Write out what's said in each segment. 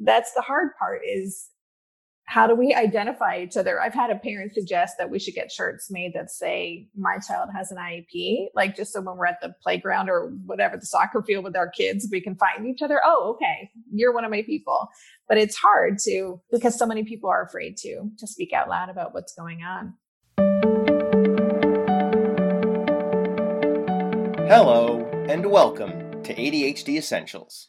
that's the hard part is how do we identify each other? I've had a parent suggest that we should get shirts made that say, My child has an IEP, like just so when we're at the playground or whatever, the soccer field with our kids, we can find each other. Oh, okay, you're one of my people. But it's hard to, because so many people are afraid to, to speak out loud about what's going on. Hello, and welcome to ADHD Essentials,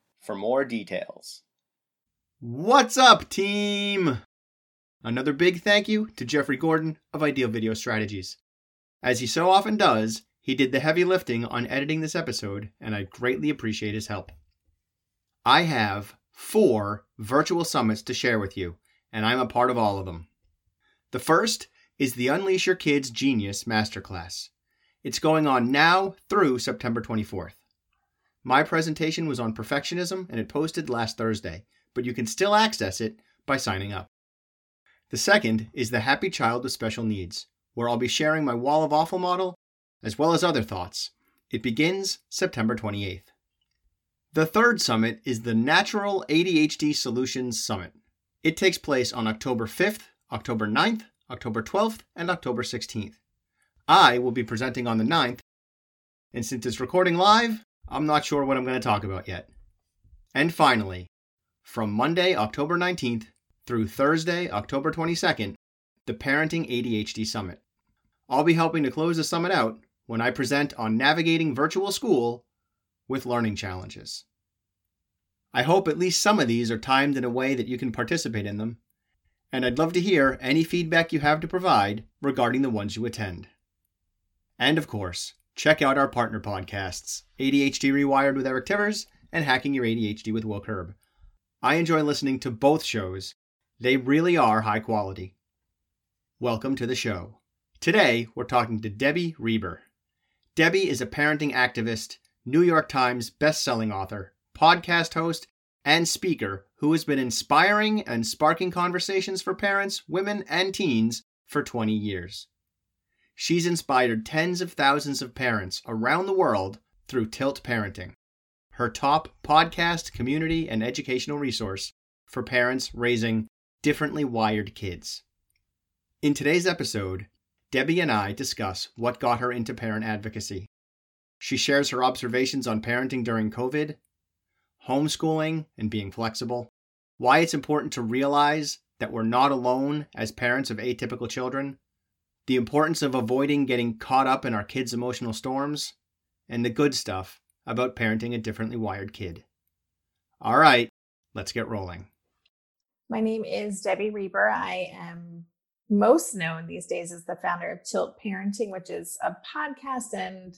for more details. What's up, team? Another big thank you to Jeffrey Gordon of Ideal Video Strategies. As he so often does, he did the heavy lifting on editing this episode, and I greatly appreciate his help. I have four virtual summits to share with you, and I'm a part of all of them. The first is the Unleash Your Kids Genius Masterclass. It's going on now through September 24th. My presentation was on perfectionism and it posted last Thursday, but you can still access it by signing up. The second is the Happy Child with Special Needs, where I'll be sharing my Wall of Awful model as well as other thoughts. It begins September 28th. The third summit is the Natural ADHD Solutions Summit. It takes place on October 5th, October 9th, October 12th, and October 16th. I will be presenting on the 9th, and since it's recording live, I'm not sure what I'm going to talk about yet. And finally, from Monday, October 19th through Thursday, October 22nd, the Parenting ADHD Summit. I'll be helping to close the summit out when I present on navigating virtual school with learning challenges. I hope at least some of these are timed in a way that you can participate in them, and I'd love to hear any feedback you have to provide regarding the ones you attend. And of course, check out our partner podcasts, ADHD Rewired with Eric Tivers and Hacking Your ADHD with Will Curb. I enjoy listening to both shows. They really are high quality. Welcome to the show. Today, we're talking to Debbie Reber. Debbie is a parenting activist, New York Times best-selling author, podcast host, and speaker who has been inspiring and sparking conversations for parents, women, and teens for 20 years. She's inspired tens of thousands of parents around the world through Tilt Parenting her top podcast, community, and educational resource for parents raising differently wired kids. In today's episode, Debbie and I discuss what got her into parent advocacy. She shares her observations on parenting during COVID, homeschooling and being flexible, why it's important to realize that we're not alone as parents of atypical children, the importance of avoiding getting caught up in our kids' emotional storms, and the good stuff about parenting a differently wired kid. All right, let's get rolling. My name is Debbie Reber. I am most known these days as the founder of Tilt Parenting, which is a podcast and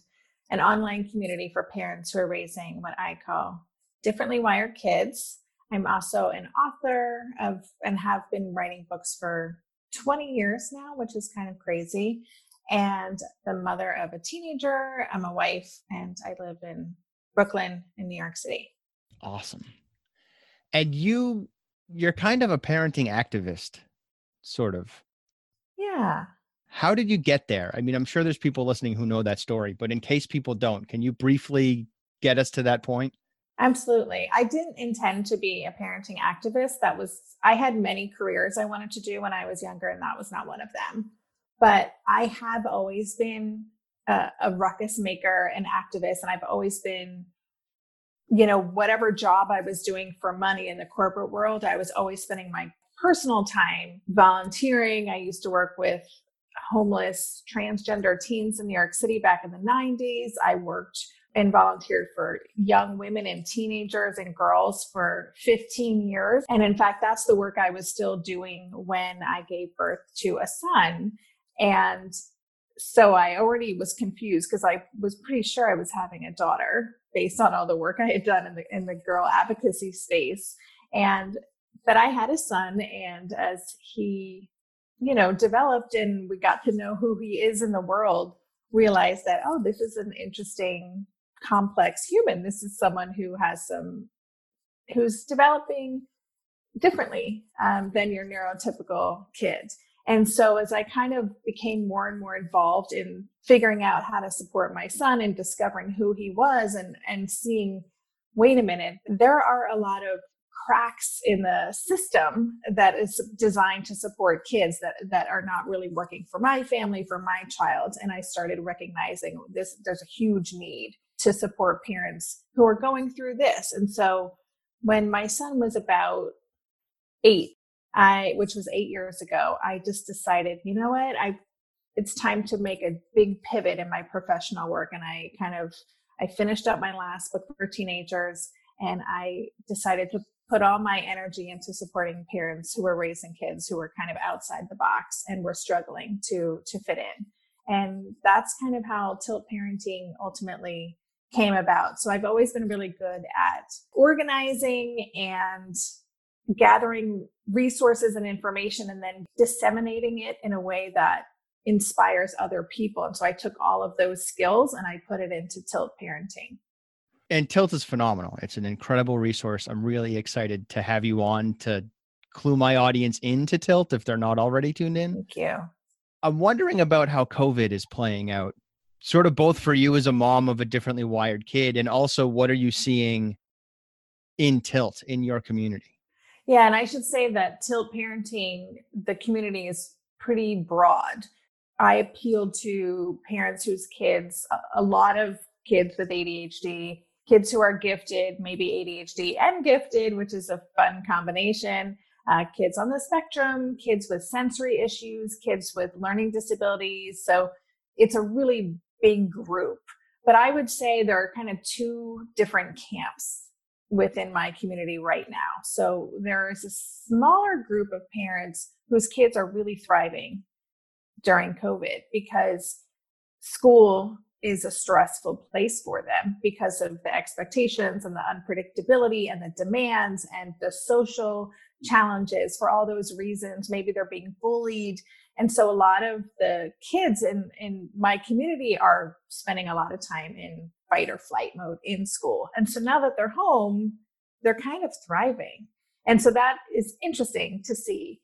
an online community for parents who are raising what I call differently wired kids. I'm also an author of and have been writing books for 20 years now, which is kind of crazy and the mother of a teenager. I'm a wife and I live in Brooklyn in New York City. Awesome. And you you're kind of a parenting activist sort of. Yeah. How did you get there? I mean, I'm sure there's people listening who know that story, but in case people don't, can you briefly get us to that point? Absolutely. I didn't intend to be a parenting activist. That was, I had many careers I wanted to do when I was younger, and that was not one of them. But I have always been a, a ruckus maker and activist, and I've always been, you know, whatever job I was doing for money in the corporate world, I was always spending my personal time volunteering. I used to work with homeless transgender teens in New York City back in the 90s. I worked and volunteered for young women and teenagers and girls for 15 years. And in fact, that's the work I was still doing when I gave birth to a son. And so I already was confused because I was pretty sure I was having a daughter based on all the work I had done in the in the girl advocacy space. And but I had a son, and as he, you know, developed and we got to know who he is in the world, realized that, oh, this is an interesting, complex human. This is someone who has some, who's developing differently um, than your neurotypical kid. And so as I kind of became more and more involved in figuring out how to support my son and discovering who he was and, and seeing, wait a minute, there are a lot of cracks in the system that is designed to support kids that that are not really working for my family for my child and i started recognizing this there's a huge need to support parents who are going through this. And so when my son was about 8 i which was 8 years ago i just decided you know what? I it's time to make a big pivot in my professional work. And i kind of i finished up my last book for teenagers and I decided to put all my energy into supporting parents who were raising kids who were kind of outside the box and were struggling to to fit in. And that's kind of how tilt parenting ultimately came about so i've always been really good at organizing and gathering resources and information and then disseminating it in a way that inspires other people and so i took all of those skills and i put it into tilt parenting and Tilt is phenomenal. It's an incredible resource. I'm really excited to have you on to clue my audience into Tilt if they're not already tuned in. Thank you. I'm wondering about how COVID is playing out, sort of both for you as a mom of a differently wired kid, and also what are you seeing in Tilt in your community? Yeah, and I should say that Tilt parenting, the community is pretty broad. I appeal to parents whose kids, a lot of kids with ADHD, kids who are gifted, maybe ADHD and gifted, which is a fun combination. Uh, kids on the spectrum, kids with sensory issues, kids with learning disabilities. So it's a really big group. But I would say there are kind of two different camps within my community right now. So there is a smaller group of parents whose kids are really thriving during COVID because school is a stressful place for them because of the expectations and the unpredictability and the demands and the social challenges for all those reasons. Maybe they're being bullied. And so a lot of the kids in, in my community are spending a lot of time in fight or flight mode in school. And so now that they're home, they're kind of thriving. And so that is interesting to see.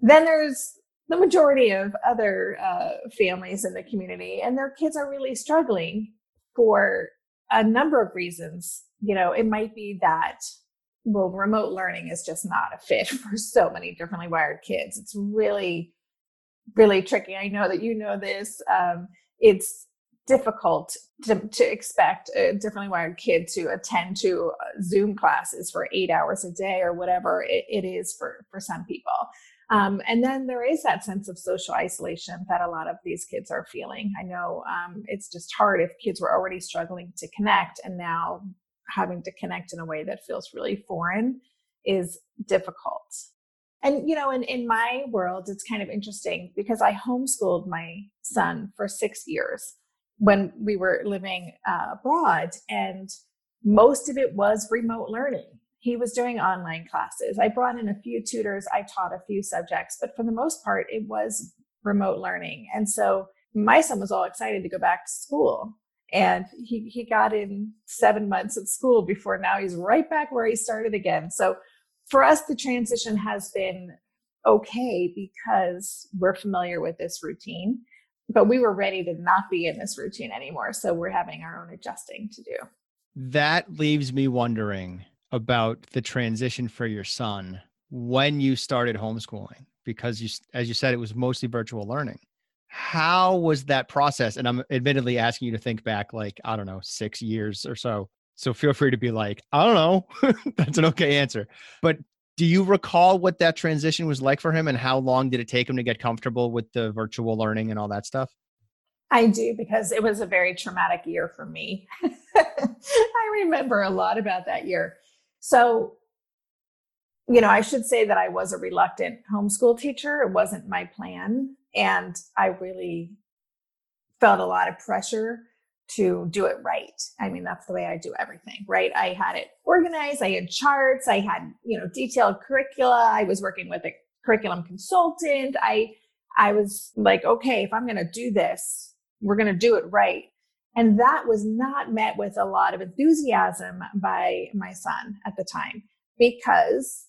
Then there's the majority of other uh, families in the community, and their kids are really struggling for a number of reasons. You know, it might be that, well, remote learning is just not a fit for so many differently wired kids. It's really, really tricky. I know that you know this. Um, it's difficult to, to, expect a differently wired kid to attend to uh, Zoom classes for eight hours a day or whatever it, it is for, for some people. Um, and then there is that sense of social isolation that a lot of these kids are feeling. I know um, it's just hard if kids were already struggling to connect and now having to connect in a way that feels really foreign is difficult. And, you know, in, in my world, it's kind of interesting because I homeschooled my son for six years when we were living uh, abroad, and most of it was remote learning he was doing online classes. I brought in a few tutors, I taught a few subjects, but for the most part, it was remote learning. And so my son was all excited to go back to school. And he, he got in seven months of school before now he's right back where he started again. So for us, the transition has been okay because we're familiar with this routine, but we were ready to not be in this routine anymore. So we're having our own adjusting to do. That leaves me wondering about the transition for your son when you started homeschooling because you as you said it was mostly virtual learning how was that process and i'm admittedly asking you to think back like i don't know 6 years or so so feel free to be like i don't know that's an okay answer but do you recall what that transition was like for him and how long did it take him to get comfortable with the virtual learning and all that stuff I do because it was a very traumatic year for me. I remember a lot about that year. So, you know, I should say that I was a reluctant homeschool teacher. It wasn't my plan. And I really felt a lot of pressure to do it right. I mean, that's the way I do everything, right? I had it organized, I had charts, I had, you know, detailed curricula. I was working with a curriculum consultant. I I was like, okay, if I'm going to do this, we're going to do it right. And that was not met with a lot of enthusiasm by my son at the time because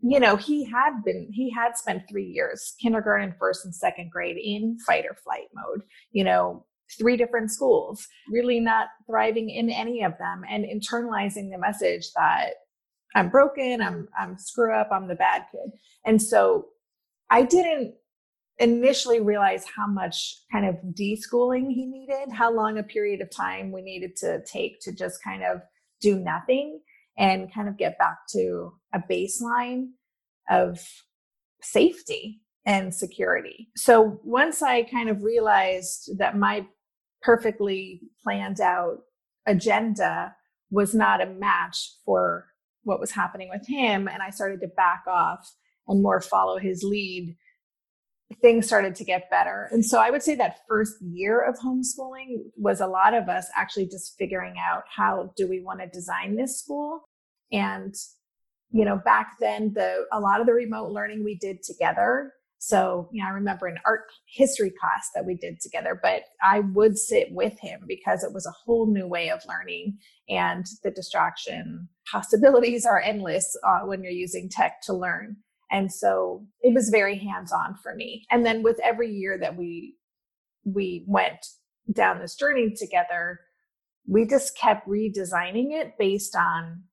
you know he had been he had spent 3 years kindergarten first and second grade in fight or flight mode you know three different schools really not thriving in any of them and internalizing the message that i'm broken i'm i'm screw up i'm the bad kid. And so i didn't initially realize how much kind of deschooling he needed, how long a period of time we needed to take to just kind of do nothing and kind of get back to a baseline of safety and security. So once I kind of realized that my perfectly planned out agenda was not a match for what was happening with him, and I started to back off and more follow his lead things started to get better. And so I would say that first year of homeschooling was a lot of us actually just figuring out how do we want to design this school? And you know, back then the a lot of the remote learning we did together. So, you know, I remember an art history class that we did together, but I would sit with him because it was a whole new way of learning and the distraction possibilities are endless uh, when you're using tech to learn. And so it was very hands-on for me. And then with every year that we we went down this journey together, we just kept redesigning it based on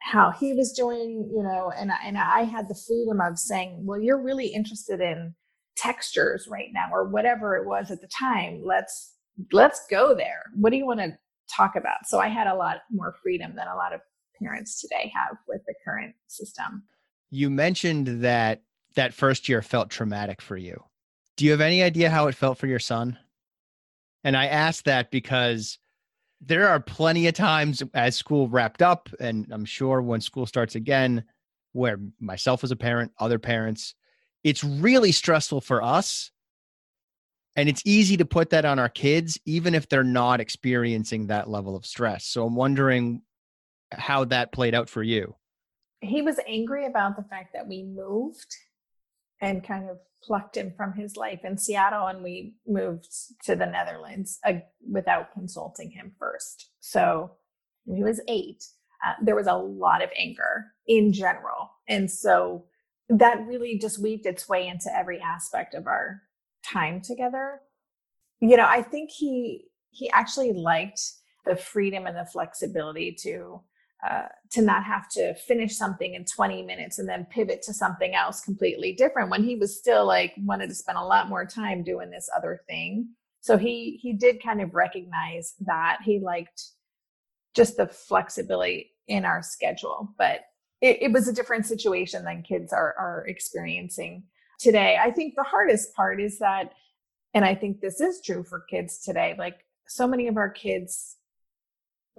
how he was doing, you know, and and I had the freedom of saying, well, you're really interested in textures right now or whatever it was at the time. Let's let's go there. What do you want to talk about? So I had a lot more freedom than a lot of parents today have with the current system. You mentioned that that first year felt traumatic for you. Do you have any idea how it felt for your son? And I ask that because there are plenty of times as school wrapped up, and I'm sure when school starts again, where myself as a parent, other parents, it's really stressful for us. And it's easy to put that on our kids, even if they're not experiencing that level of stress. So I'm wondering how that played out for you he was angry about the fact that we moved and kind of plucked him from his life in Seattle and we moved to the Netherlands uh, without consulting him first. So he was eight, uh, there was a lot of anger in general. And so that really just weaved its way into every aspect of our time together. You know, I think he he actually liked the freedom and the flexibility to uh, to not have to finish something in 20 minutes and then pivot to something else completely different when he was still like wanted to spend a lot more time doing this other thing. So he he did kind of recognize that. He liked just the flexibility in our schedule but it, it was a different situation than kids are are experiencing today. I think the hardest part is that and i think this is true for kids today like so many of our kids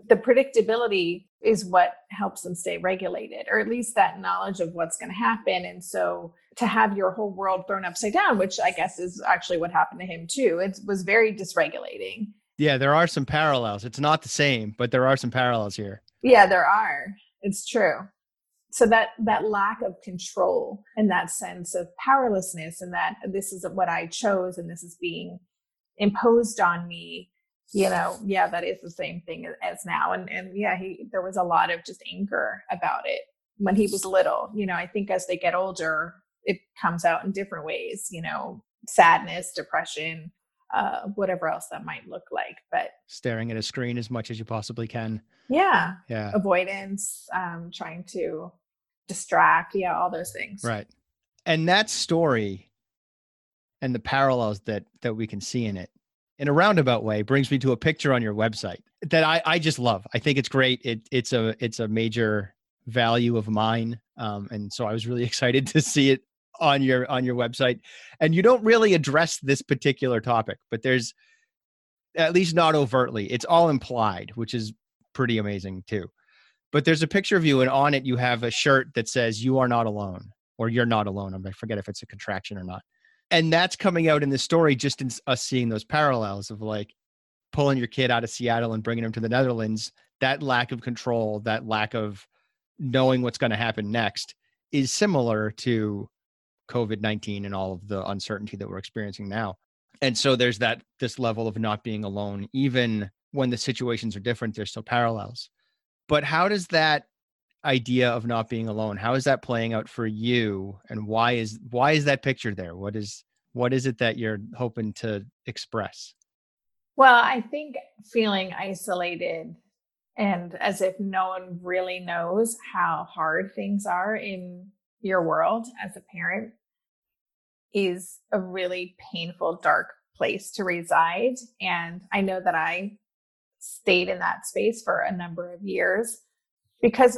the predictability is what helps them stay regulated or at least that knowledge of what's going to happen. And so to have your whole world thrown upside down which i guess is actually what happened to him too it was very dysregulating. Yeah there are some parallels. It's not the same but there are some parallels here. Yeah there are. It's true. So that that lack of control and that sense of powerlessness and that this is what i chose and this is being imposed on me you know, yeah, that is the same thing as now. And and yeah, he there was a lot of just anger about it when he was little. You know, I think as they get older, it comes out in different ways. You know, sadness, depression, uh, whatever else that might look like. But staring at a screen as much as you possibly can. Yeah. Yeah. Avoidance, um, trying to distract. Yeah, all those things. Right. And that story and the parallels that that we can see in it in a roundabout way brings me to a picture on your website that I, I just love. I think it's great. It, it's a it's a major value of mine, um, and so I was really excited to see it on your on your website. And you don't really address this particular topic, but there's at least not overtly. It's all implied, which is pretty amazing too. But there's a picture of you, and on it you have a shirt that says "You are not alone" or "You're not alone." I forget if it's a contraction or not and that's coming out in the story just in us seeing those parallels of like pulling your kid out of Seattle and bringing him to the Netherlands, that lack of control, that lack of knowing what's going to happen next is similar to COVID 19 and all of the uncertainty that we're experiencing now. And so there's that, this level of not being alone, even when the situations are different, there's still parallels. But how does that idea of not being alone, how is that playing out for you? And why is, why is that picture there? What is, what is it that you're hoping to express? Well, I think feeling isolated and as if no one really knows how hard things are in your world as a parent is a really painful, dark place to reside. And I know that I stayed in that space for a number of years because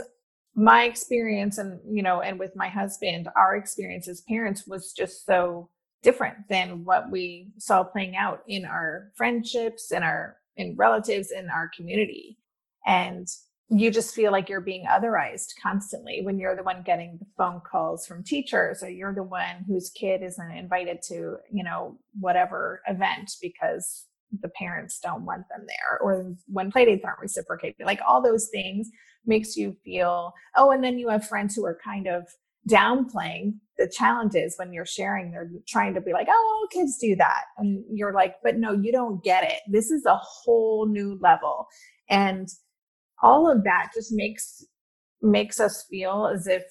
my experience and you know and with my husband our experience as parents was just so different than what we saw playing out in our friendships and our in relatives in our community. And you just feel like you're being otherized constantly when you're the one getting the phone calls from teachers or you're the one whose kid isn't invited to you know whatever event because the parents don't want them there or when playdates aren't reciprocated like all those things makes you feel oh and then you have friends who are kind of downplaying the challenges when you're sharing they're trying to be like oh kids do that. And you're like but no you don't get it. This is a whole new level. And all of that just makes makes us feel as if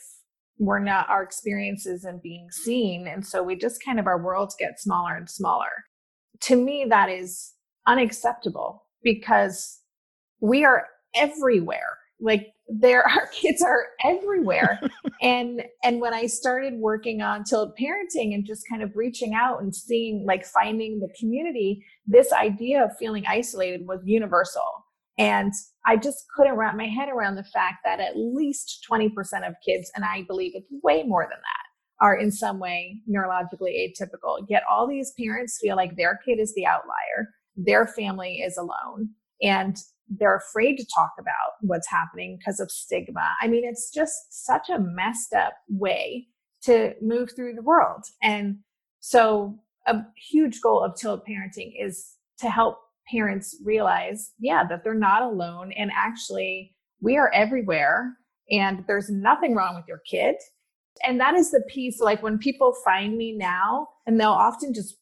we're not our experiences and being seen. And so we just kind of our worlds get smaller and smaller to me that is unacceptable because we are everywhere. Like there our kids are everywhere. And and when i started working on tilt parenting and just kind of reaching out and seeing like finding the community this idea of feeling isolated was universal. And I just couldn't wrap my head around the fact that at least 20% of kids, and I believe it's way more than that, are in some way neurologically atypical. Yet all these parents feel like their kid is the outlier, their family is alone, and they're afraid to talk about what's happening because of stigma. I mean, it's just such a messed up way to move through the world. And so, a huge goal of Tilt Parenting is to help parents realize, yeah, that they're not alone. And actually, we are everywhere and there's nothing wrong with your kid. And that is the piece like when people find me now, and they'll often just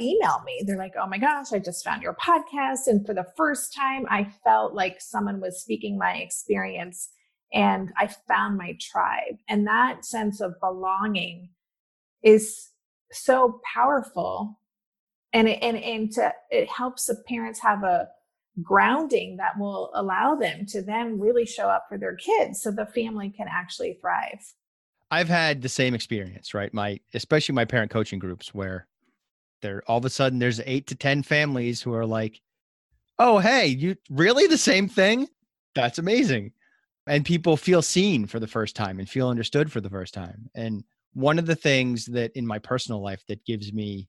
email me. They're like, oh my gosh, I just found your podcast. And for the first time, I felt like someone was speaking my experience and I found my tribe. And that sense of belonging is so powerful and it, and and to, it helps the parents have a grounding that will allow them to then really show up for their kids so the family can actually thrive i've had the same experience right? My especially my parent coaching groups where there all of a sudden there's eight to ten families who are like oh hey you really the same thing? That's amazing. And people feel seen for the first time and feel understood for the first time. And one of the things that in my personal life that gives me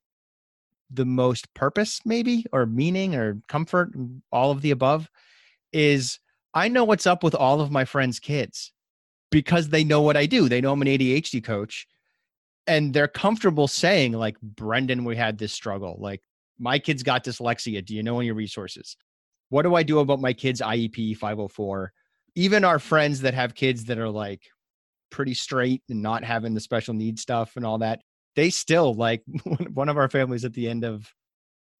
the most purpose maybe or meaning or comfort all of the above is i know what's up with all of my friends kids because they know what i do. They know i'm an adhd coach and they're comfortable saying like brendan we had this struggle. Like my kids got dyslexia. Do you know any resources? What do i do about my kids iep 504 even our friends that have kids that are like pretty straight and not having the special needs stuff and all that they still like one of our families at the end of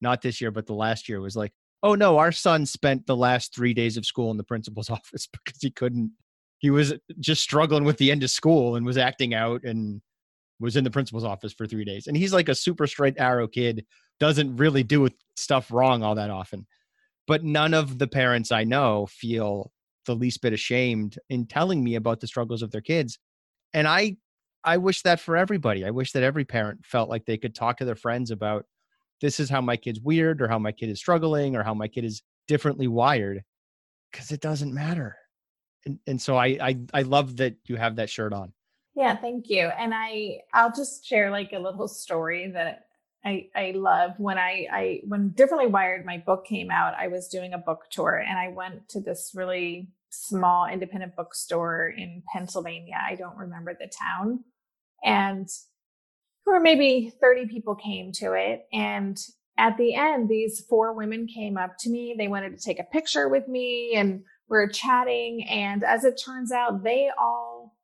not this year but the last year was like oh no our son spent the last three days of school in the principal's office because he couldn't he was just struggling with the end of school and was acting out and was in the principal's office for three days and he's like a super straight arrow kid doesn't really do stuff wrong all that often but none of the parents i know feel the least bit ashamed in telling me about the struggles of their kids and i I wish that for everybody. I wish that every parent felt like they could talk to their friends about this is how my kid's weird or how my kid is struggling or how my kid is differently wired because it doesn't matter. And, and so I, I I love that you have that shirt on. Yeah, thank you. And I I'll just share like a little story that I I love when I I when Differently Wired my book came out, I was doing a book tour and I went to this really small independent bookstore in Pennsylvania. I don't remember the town and or maybe 30 people came to it and at the end, these four women came up to me. They wanted to take a picture with me and we are chatting. And as it turns out, they all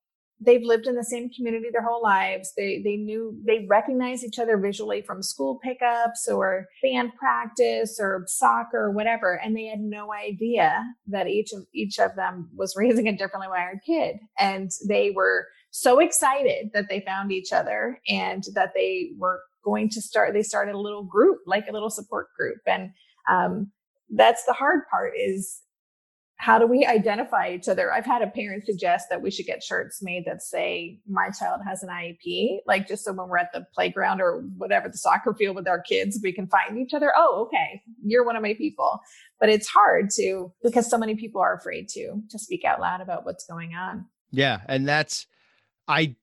they've lived in the same community their whole lives. They they knew they recognized each other visually from school pickups or band practice or soccer or whatever, and they had no idea that each of each of them was raising a differently wired kid. And they were so excited that they found each other and that they were going to start they started a little group like a little support group and um, that's the hard part is how do we identify each other i've had a parent suggest that we should get shirts made that say my child has an iep like just so when we're at the playground or whatever the soccer field with our kids we can find each other oh okay you're one of my people but it's hard to because so many people are afraid to to speak out loud about what's going on yeah and that's i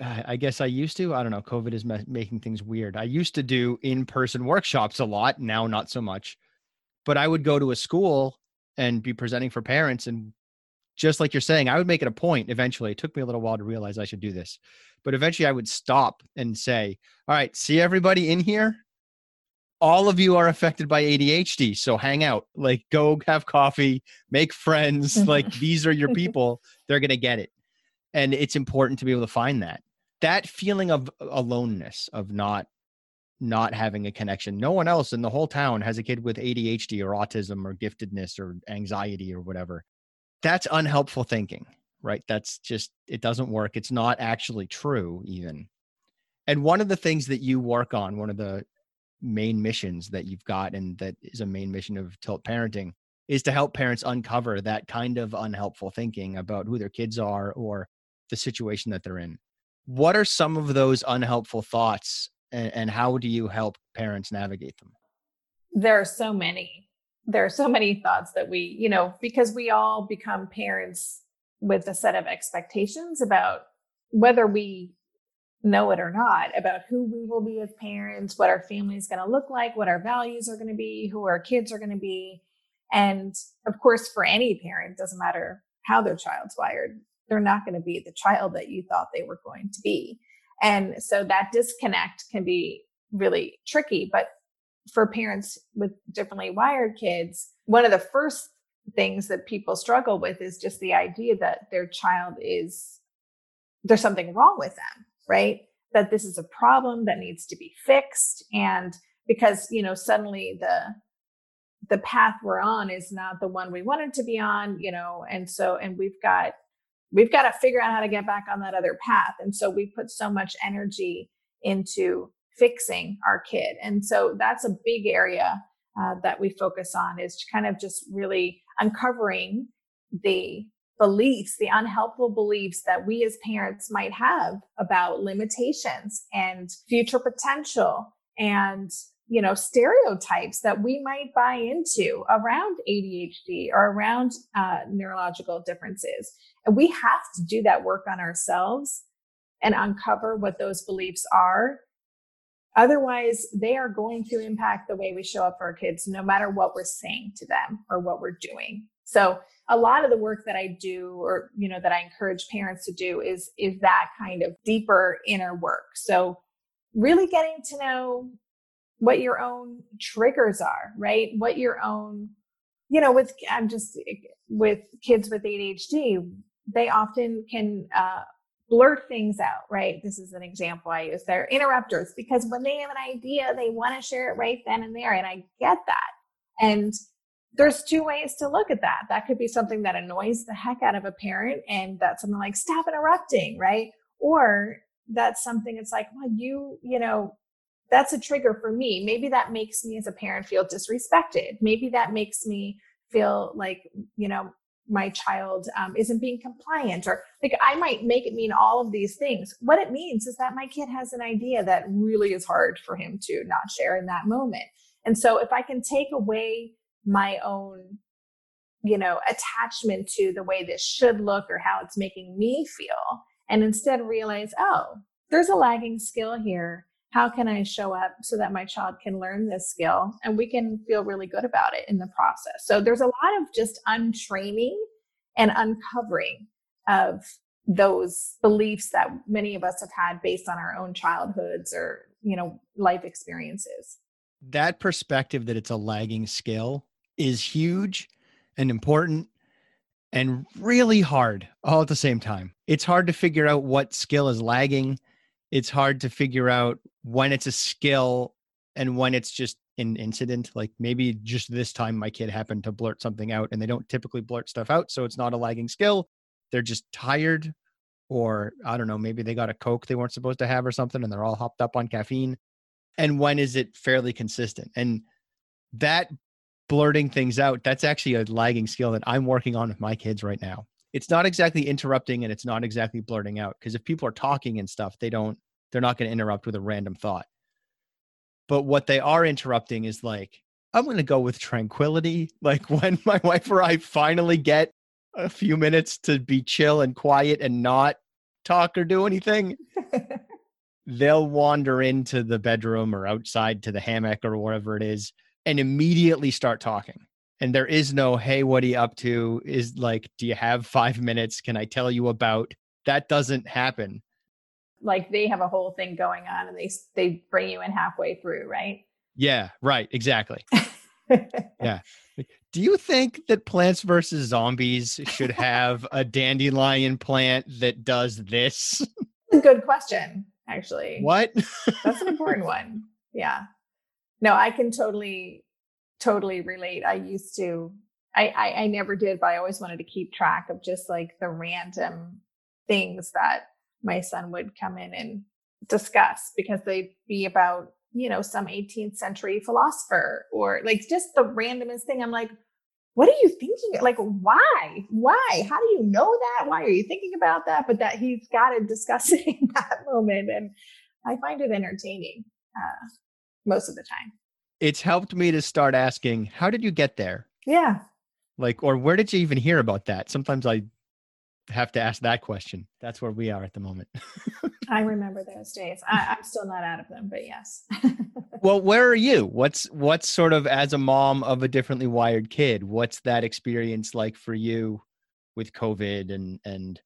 I guess I used to. I don't know. COVID is making things weird. I used to do in person workshops a lot. Now, not so much. But I would go to a school and be presenting for parents. And just like you're saying, I would make it a point eventually. It took me a little while to realize I should do this. But eventually I would stop and say, All right, see everybody in here? All of you are affected by ADHD. So hang out, like go have coffee, make friends. like these are your people. They're going to get it and it's important to be able to find that that feeling of aloneness of not not having a connection. No one else in the whole town has a kid with adhd or autism or giftedness or anxiety or whatever. That's unhelpful thinking right? That's just it doesn't work. It's not actually true even. And one of the things that you work on one of the main missions that you've got and that is a main mission of tilt parenting is to help parents uncover that kind of unhelpful thinking about who their kids are or the situation that they're in. What are some of those unhelpful thoughts and, and how do you help parents navigate them? There are so many. There are so many thoughts that we, you know, because we all become parents with a set of expectations about whether we know it or not about who we will be as parents, what our family is going to look like, what our values are going to be, who our kids are going to be. And of course, for any parent, doesn't matter how their child's wired, they're not going to be the child that you thought they were going to be. And so that disconnect can be really tricky. But for parents with differently wired kids, one of the first things that people struggle with is just the idea that their child is, there's something wrong with them, right? That this is a problem that needs to be fixed. And because, you know, suddenly the, the path we're on is not the one we wanted to be on, you know, and so, and we've got we've got to figure out how to get back on that other path. And so we put so much energy into fixing our kid. And so that's a big area uh, that we focus on is kind of just really uncovering the beliefs, the unhelpful beliefs that we as parents might have about limitations and future potential and you know stereotypes that we might buy into around adhd or around uh, neurological differences. And we have to do that work on ourselves and uncover what those beliefs are. Otherwise they are going to impact the way we show up for our kids no matter what we're saying to them or what we're doing. So a lot of the work that i do or you know that i encourage parents to do is is that kind of deeper inner work. So really getting to know what your own triggers are, right? What your own, you know, with, I'm just, with kids with ADHD, they often can uh, blurt things out, right? This is an example I use. They're interrupters because when they have an idea, they want to share it right then and there. And I get that. And there's two ways to look at that. That could be something that annoys the heck out of a parent, and that's something like, stop interrupting, right? Or that's something it's like, well, you, you know, that's a trigger for me. Maybe that makes me as a parent feel disrespected. Maybe that makes me feel like, you know, my child um, isn't being compliant or like I might make it mean all of these things. What it means is that my kid has an idea that really is hard for him to not share in that moment. And so if I can take away my own, you know, attachment to the way this should look or how it's making me feel, and instead realize, oh, there's a lagging skill here how can I show up so that my child can learn this skill and we can feel really good about it in the process? So there's a lot of just untraining and uncovering of those beliefs that many of us have had based on our own childhoods or, you know, life experiences. that perspective that it's a lagging skill is huge and important and really hard all at the same time. It's hard to figure out what skill is lagging. It's hard to figure out when it's a skill and when it's just an incident. Like maybe just this time my kid happened to blurt something out and they don't typically blurt stuff out. So it's not a lagging skill. They're just tired or I don't know, maybe they got a Coke they weren't supposed to have or something and they're all hopped up on caffeine. And when is it fairly consistent? And that blurting things out, that's actually a lagging skill that I'm working on with my kids right now. It's not exactly interrupting and it's not exactly blurting out because if people are talking and stuff, they don't, they're not going to interrupt with a random thought. But what they are interrupting is like, I'm going to go with tranquility. Like when my wife or I finally get a few minutes to be chill and quiet and not talk or do anything, they'll wander into the bedroom or outside to the hammock or whatever it is and immediately start talking. And there is no, hey, what are you up to? Is like, do you have five minutes? Can I tell you about? That doesn't happen. Like they have a whole thing going on and they they bring you in halfway through, right? Yeah, right, exactly. yeah. Do you think that Plants vs. Zombies should have a dandelion plant that does this? Good question, actually. What? That's an important one. Yeah no, I can totally, totally relate. I used to, I, I, I never did, but I always wanted to keep track of just like the random things that my son would come in and discuss because they'd be about, you know, some 18th century philosopher or like just the randomest thing. I'm like, what are you thinking? Like, why? Why? How do you know that? Why are you thinking about that? But that he's got to discuss it in that moment. And I find it entertaining. Uh, most of the time. It's helped me to start asking, how did you get there? Yeah. Like, or where did you even hear about that? Sometimes I have to ask that question. That's where we are at the moment. I remember those days. I, am still not out of them, but yes. well, where are you? What's what's sort of as a mom of a differently wired kid? What's that experience like for you with COVID and and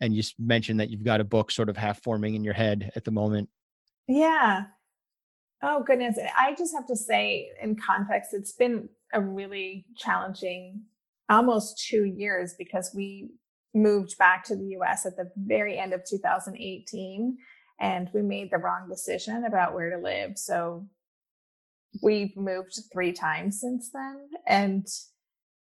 and you mentioned that you've got a book sort of half forming in your head at the moment. Yeah. Oh, goodness. I just have to say, in context, it's been a really challenging almost two years because we moved back to the US at the very end of 2018 and we made the wrong decision about where to live. So we've moved three times since then and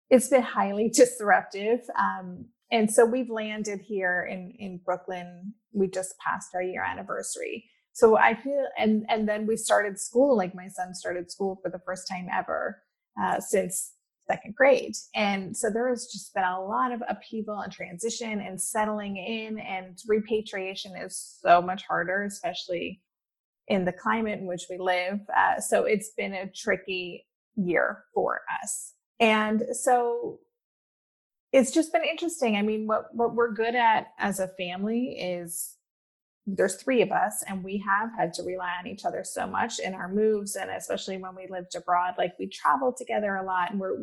it's been highly disruptive. Um, and so we've landed here in, in Brooklyn. We just passed our year anniversary so i feel and and then we started school like my son started school for the first time ever uh, since second grade. And so there has just been a lot of upheaval and transition and settling in and repatriation is so much harder especially in the climate in which we live. Uh, so it's been a tricky year for us. And so it's just been interesting. I mean what what we're good at as a family is there's three of us and we have had to rely on each other so much in our moves and especially when we lived abroad like we travel together a lot and we're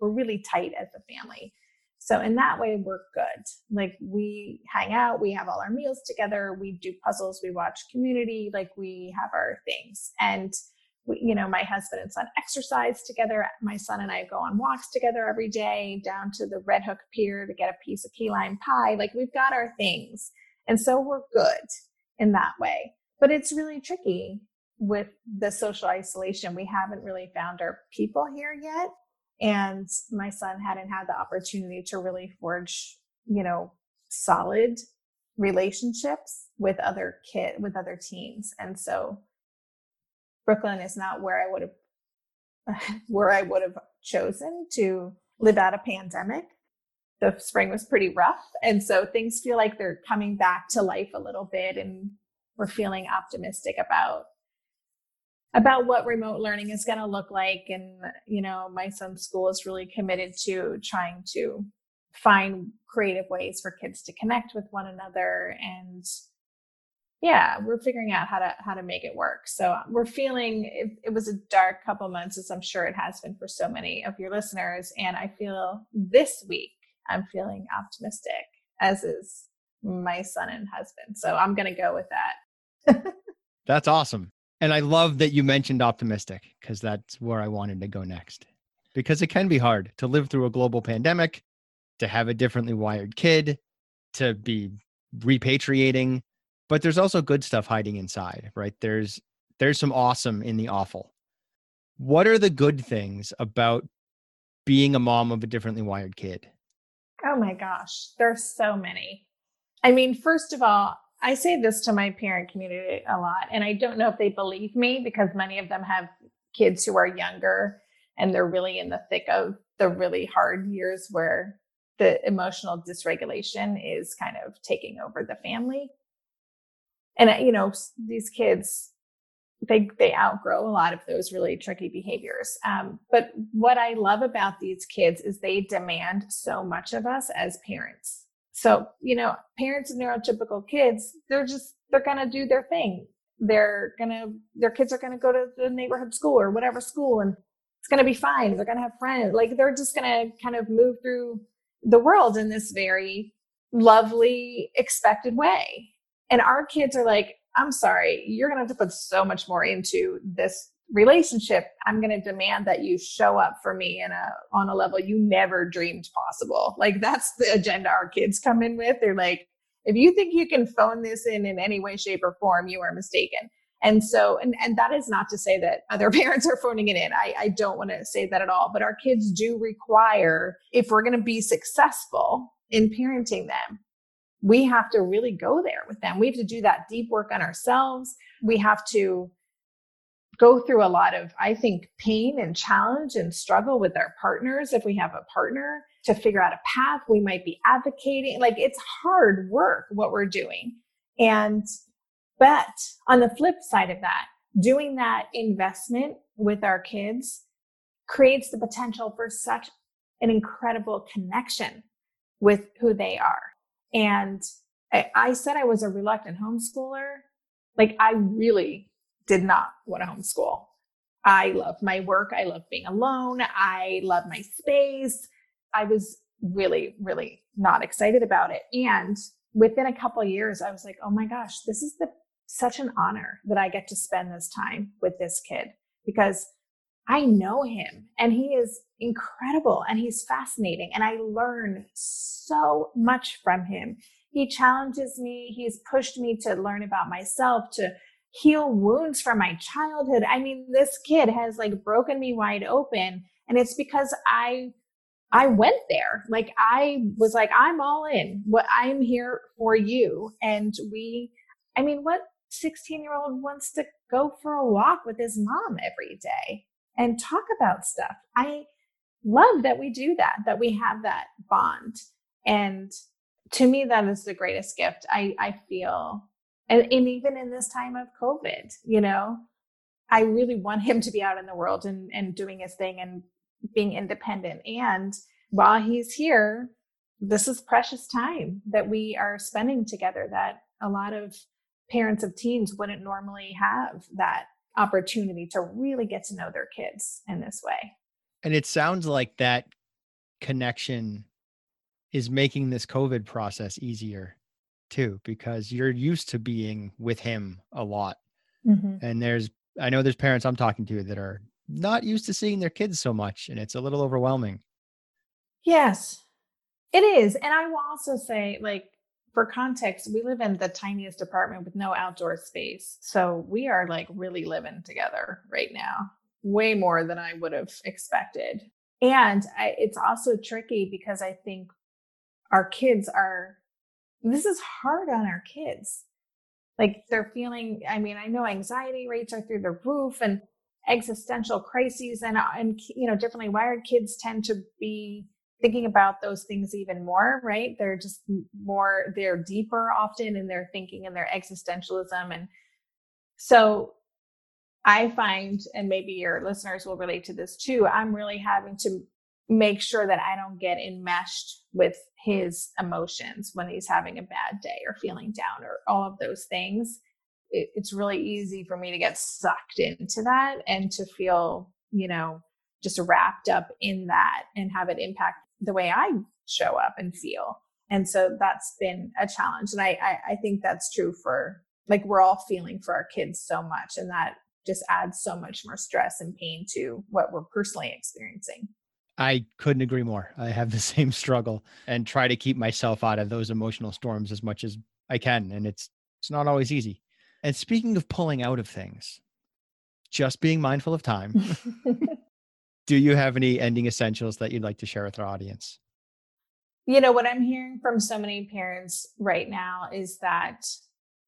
we're really tight as a family. So in that way we're good. Like we hang out we have all our meals together we do puzzles we watch community like we have our things. And we, you know my husband and son exercise together. My son and i go on walks together every day down to the red hook pier to get a piece of key lime pie. Like we've got our things and so we're good in that way. But it's really tricky with the social isolation. We haven't really found our people here yet. And my son hadn't had the opportunity to really forge, you know, solid relationships with other kid with other teens. And so Brooklyn is not where I would have where I would have chosen to live out a pandemic the spring was pretty rough. And so things feel like they're coming back to life a little bit and we're feeling optimistic about about what remote learning is going to look like and you know my son's school is really committed to trying to find creative ways for kids to connect with one another and yeah we're figuring out how to how to make it work so we're feeling it, it was a dark couple months as i'm sure it has been for so many of your listeners and i feel this week I'm feeling optimistic, as is my son and husband. So I'm going to go with that. That's awesome. And I love that you mentioned optimistic because that's where I wanted to go next. Because it can be hard to live through a global pandemic, to have a differently wired kid, to be repatriating, but there's also good stuff hiding inside, right? There's there's some awesome in the awful. What are the good things about being a mom of a differently wired kid? Oh my gosh, there's so many. I mean, first of all, I say this to my parent community a lot, and I don't know if they believe me because many of them have kids who are younger and they're really in the thick of the really hard years where the emotional dysregulation is kind of taking over the family. And, you know, these kids, they they outgrow a lot of those really tricky behaviors. Um, but what I love about these kids is they demand so much of us as parents. So you know, parents of neurotypical kids, they're just they're gonna do their thing. They're gonna their kids are gonna go to the neighborhood school or whatever school, and it's gonna be fine. They're gonna have friends. Like they're just gonna kind of move through the world in this very lovely, expected way. And our kids are like, I'm sorry, you're going to have to put so much more into this relationship. I'm going to demand that you show up for me in a on a level you never dreamed possible. Like that's the agenda our kids come in with. They're like, if you think you can phone this in in any way, shape, or form, you are mistaken. And so, and, and that is not to say that other parents are phoning it in. I, I don't want to say that at all. But our kids do require, if we're going to be successful in parenting them, we have to really go there with them. We have to do that deep work on ourselves. We have to go through a lot of, I think, pain and challenge and struggle with our partners if we have a partner to figure out a path. We might be advocating. Like it's hard work what we're doing. And, but on the flip side of that, doing that investment with our kids creates the potential for such an incredible connection with who they are and I, I said I was a reluctant homeschooler. Like I really did not want to homeschool. I love my work. I love being alone. I love my space. I was really, really not excited about it. And within a couple years, I was like, oh my gosh, this is the such an honor that I get to spend this time with this kid because I know him and he is incredible and he's fascinating and I learn so much from him. He challenges me, he's pushed me to learn about myself, to heal wounds from my childhood. I mean, this kid has like broken me wide open and it's because I I went there. Like I was like I'm all in. What I'm here for you and we I mean, what 16-year-old wants to go for a walk with his mom every day? and talk about stuff. I love that we do that, that we have that bond. And to me, that is the greatest gift. I, I feel, and, and even in this time of COVID, you know, I really want him to be out in the world and, and doing his thing and being independent. And while he's here, this is precious time that we are spending together that a lot of parents of teens wouldn't normally have that opportunity to really get to know their kids in this way. And it sounds like that connection is making this COVID process easier too, because you're used to being with him a lot. Mm-hmm. And there's, I know there's parents I'm talking to that are not used to seeing their kids so much, and it's a little overwhelming. Yes, it is. And I will also say, like, for context, we live in the tiniest apartment with no outdoor space. So we are like really living together right now, way more than I would have expected. And I, it's also tricky because I think our kids are, this is hard on our kids. Like they're feeling, I mean, I know anxiety rates are through the roof and existential crises and, uh, and, you know, differently wired kids tend to be thinking about those things even more, right? They're just more, they're deeper often in their thinking and their existentialism. And so I find, and maybe your listeners will relate to this too, I'm really having to make sure that I don't get enmeshed with his emotions when he's having a bad day or feeling down or all of those things. It, it's really easy for me to get sucked into that and to feel, you know, just wrapped up in that and have it impact the way I show up and feel. And so that's been a challenge. And I, I, I think that's true for like we're all feeling for our kids so much. And that just adds so much more stress and pain to what we're personally experiencing. I couldn't agree more. I have the same struggle and try to keep myself out of those emotional storms as much as I can. And it's it's not always easy. And speaking of pulling out of things, just being mindful of time. do you have any ending essentials that you'd like to share with our audience? You know, what I'm hearing from so many parents right now is that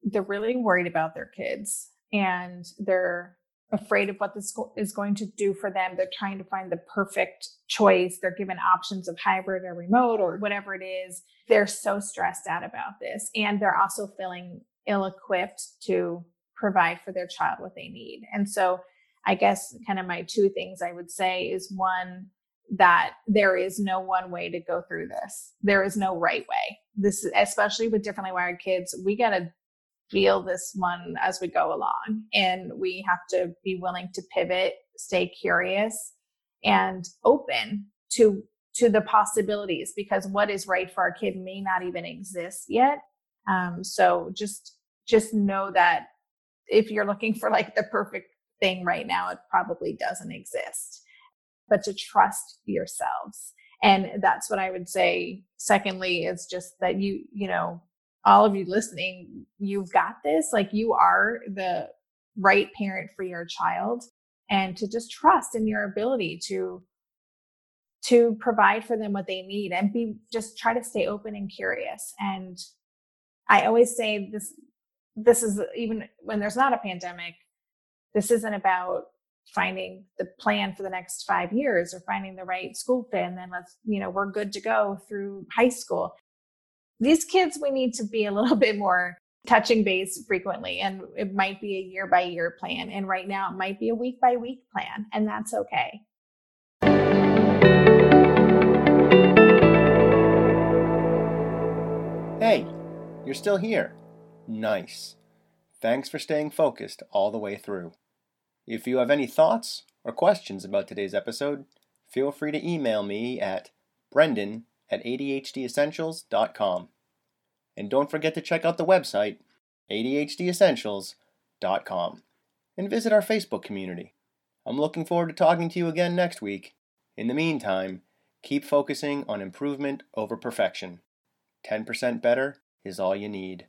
they're really worried about their kids and they're afraid of what this is going to do for them. They're trying to find the perfect choice. They're given options of hybrid or remote or whatever it is. They're so stressed out about this. And they're also feeling ill equipped to provide for their child what they need. And so I guess kind of my two things I would say is one, that there is no one way to go through this. There is no right way. This, is especially with differently wired kids, we got to feel this one as we go along, and we have to be willing to pivot, stay curious, and open to to the possibilities because what is right for our kid may not even exist yet. Um, so just just know that if you're looking for like the perfect thing right now, it probably doesn't exist. But to trust yourselves. And that's what I would say. Secondly, is just that you, you know, all of you listening, you've got this. Like you are the right parent for your child and to just trust in your ability to to provide for them what they need and be just try to stay open and curious and i always say this this is even when there's not a pandemic this isn't about finding the plan for the next five years or finding the right school fit and then let's you know we're good to go through high school these kids we need to be a little bit more touching base frequently and it might be a year by year plan and right now it might be a week by week plan and that's okay. Hey you're still here. Nice. Thanks for staying focused all the way through. If you have any thoughts or questions about today's episode, feel free to email me at brendan at adhdessentials.com. And don't forget to check out the website, adhdessentials.com, and visit our Facebook community. I'm looking forward to talking to you again next week. In the meantime, keep focusing on improvement over perfection. 10% better is all you need.